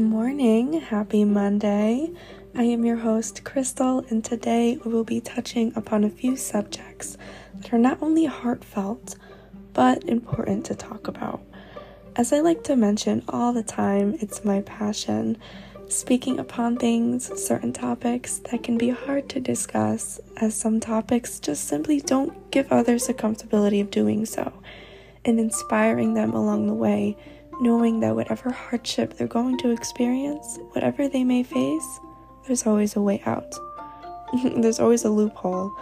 morning. Happy Monday. I am your host, Crystal, and today we will be touching upon a few subjects that are not only heartfelt but important to talk about. As I like to mention all the time, it's my passion speaking upon things, certain topics that can be hard to discuss, as some topics just simply don't give others the comfortability of doing so, and inspiring them along the way, knowing that whatever hardship they're going to experience, whatever they may face, there's always a way out. there's always a loophole,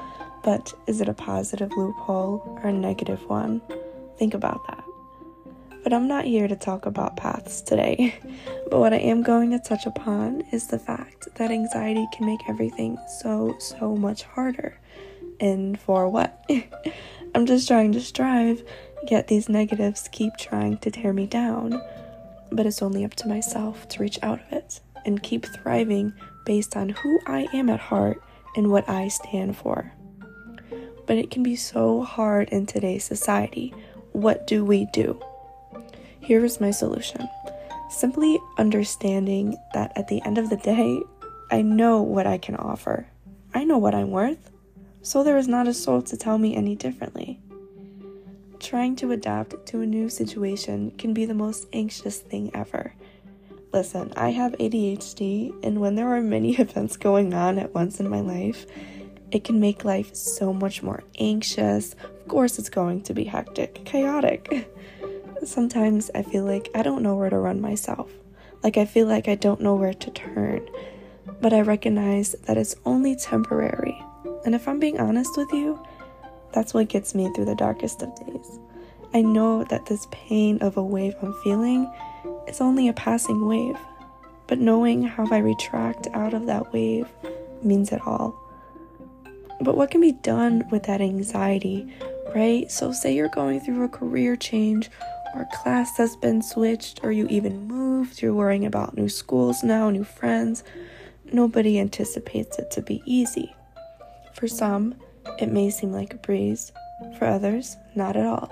but is it a positive loophole or a negative one? Think about that. But I'm not here to talk about paths today. but what I am going to touch upon is the fact that anxiety can make everything so, so much harder. And for what? I'm just trying to strive, yet these negatives keep trying to tear me down. But it's only up to myself to reach out of it and keep thriving based on who I am at heart and what I stand for. But it can be so hard in today's society. What do we do? Here is my solution simply understanding that at the end of the day, I know what I can offer. I know what I'm worth, so there is not a soul to tell me any differently. Trying to adapt to a new situation can be the most anxious thing ever. Listen, I have ADHD, and when there are many events going on at once in my life, it can make life so much more anxious. Of course, it's going to be hectic, chaotic. Sometimes I feel like I don't know where to run myself. Like I feel like I don't know where to turn. But I recognize that it's only temporary. And if I'm being honest with you, that's what gets me through the darkest of days. I know that this pain of a wave I'm feeling is only a passing wave. But knowing how I retract out of that wave means it all. But what can be done with that anxiety, right? So, say you're going through a career change or class has been switched, or you even moved, you're worrying about new schools now, new friends. Nobody anticipates it to be easy. For some, it may seem like a breeze, for others, not at all.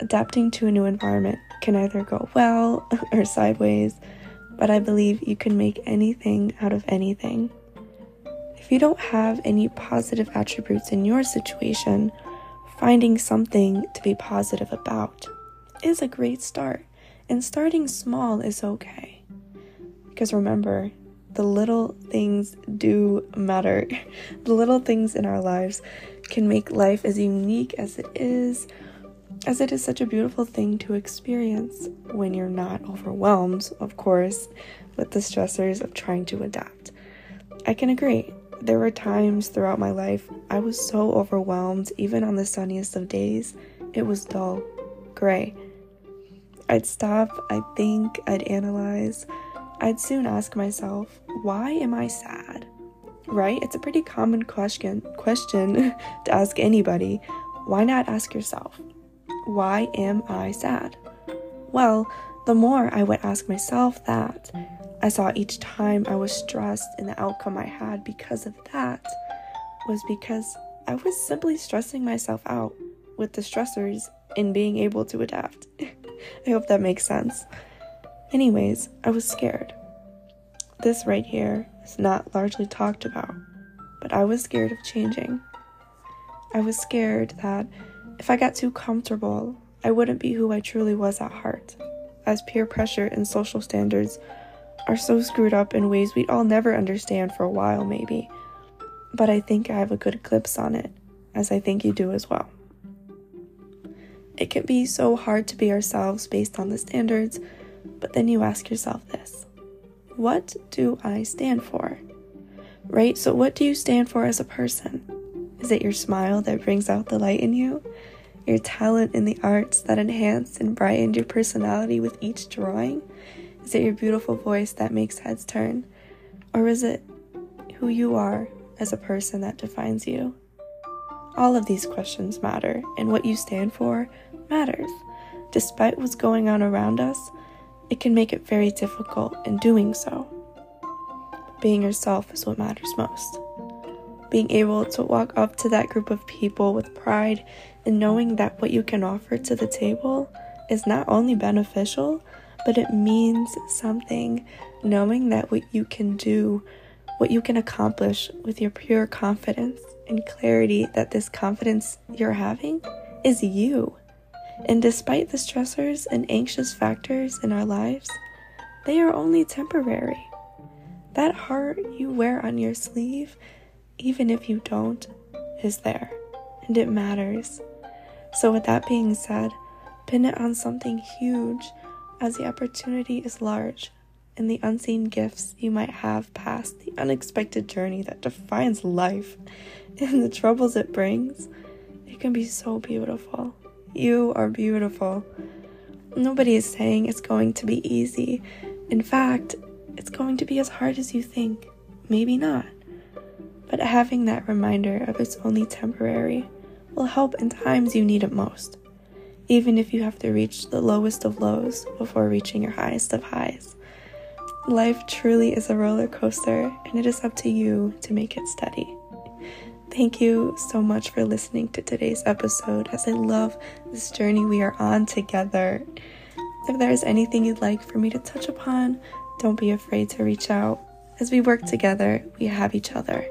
Adapting to a new environment can either go well or sideways, but I believe you can make anything out of anything. If you don't have any positive attributes in your situation, finding something to be positive about is a great start, and starting small is okay. Because remember, the little things do matter. the little things in our lives can make life as unique as it is, as it is such a beautiful thing to experience when you're not overwhelmed, of course, with the stressors of trying to adapt. I can agree. There were times throughout my life I was so overwhelmed, even on the sunniest of days, it was dull, gray. I'd stop, I'd think, I'd analyze. I'd soon ask myself, why am I sad? Right? It's a pretty common question question to ask anybody. Why not ask yourself, why am I sad? Well, the more I would ask myself that, I saw each time I was stressed and the outcome I had because of that was because I was simply stressing myself out with the stressors in being able to adapt. I hope that makes sense. Anyways, I was scared. This right here is not largely talked about, but I was scared of changing. I was scared that if I got too comfortable, I wouldn't be who I truly was at heart, as peer pressure and social standards are so screwed up in ways we'd all never understand for a while, maybe. But I think I have a good glimpse on it, as I think you do as well. It can be so hard to be ourselves based on the standards, but then you ask yourself this What do I stand for? Right? So, what do you stand for as a person? Is it your smile that brings out the light in you? Your talent in the arts that enhance and brighten your personality with each drawing? Is it your beautiful voice that makes heads turn? Or is it who you are as a person that defines you? All of these questions matter, and what you stand for matters. Despite what's going on around us, it can make it very difficult in doing so. Being yourself is what matters most. Being able to walk up to that group of people with pride and knowing that what you can offer to the table is not only beneficial, but it means something knowing that what you can do, what you can accomplish with your pure confidence and clarity that this confidence you're having is you. And despite the stressors and anxious factors in our lives, they are only temporary. That heart you wear on your sleeve, even if you don't, is there, and it matters. So, with that being said, pin it on something huge as the opportunity is large and the unseen gifts you might have past the unexpected journey that defines life and the troubles it brings. It can be so beautiful. You are beautiful. Nobody is saying it's going to be easy. In fact, it's going to be as hard as you think. Maybe not. But having that reminder of it's only temporary will help in times you need it most, even if you have to reach the lowest of lows before reaching your highest of highs. Life truly is a roller coaster, and it is up to you to make it steady. Thank you so much for listening to today's episode as I love this journey we are on together. If there is anything you'd like for me to touch upon, don't be afraid to reach out. As we work together, we have each other.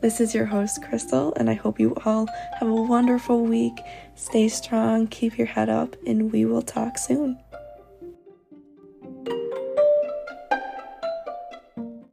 This is your host, Crystal, and I hope you all have a wonderful week. Stay strong, keep your head up, and we will talk soon.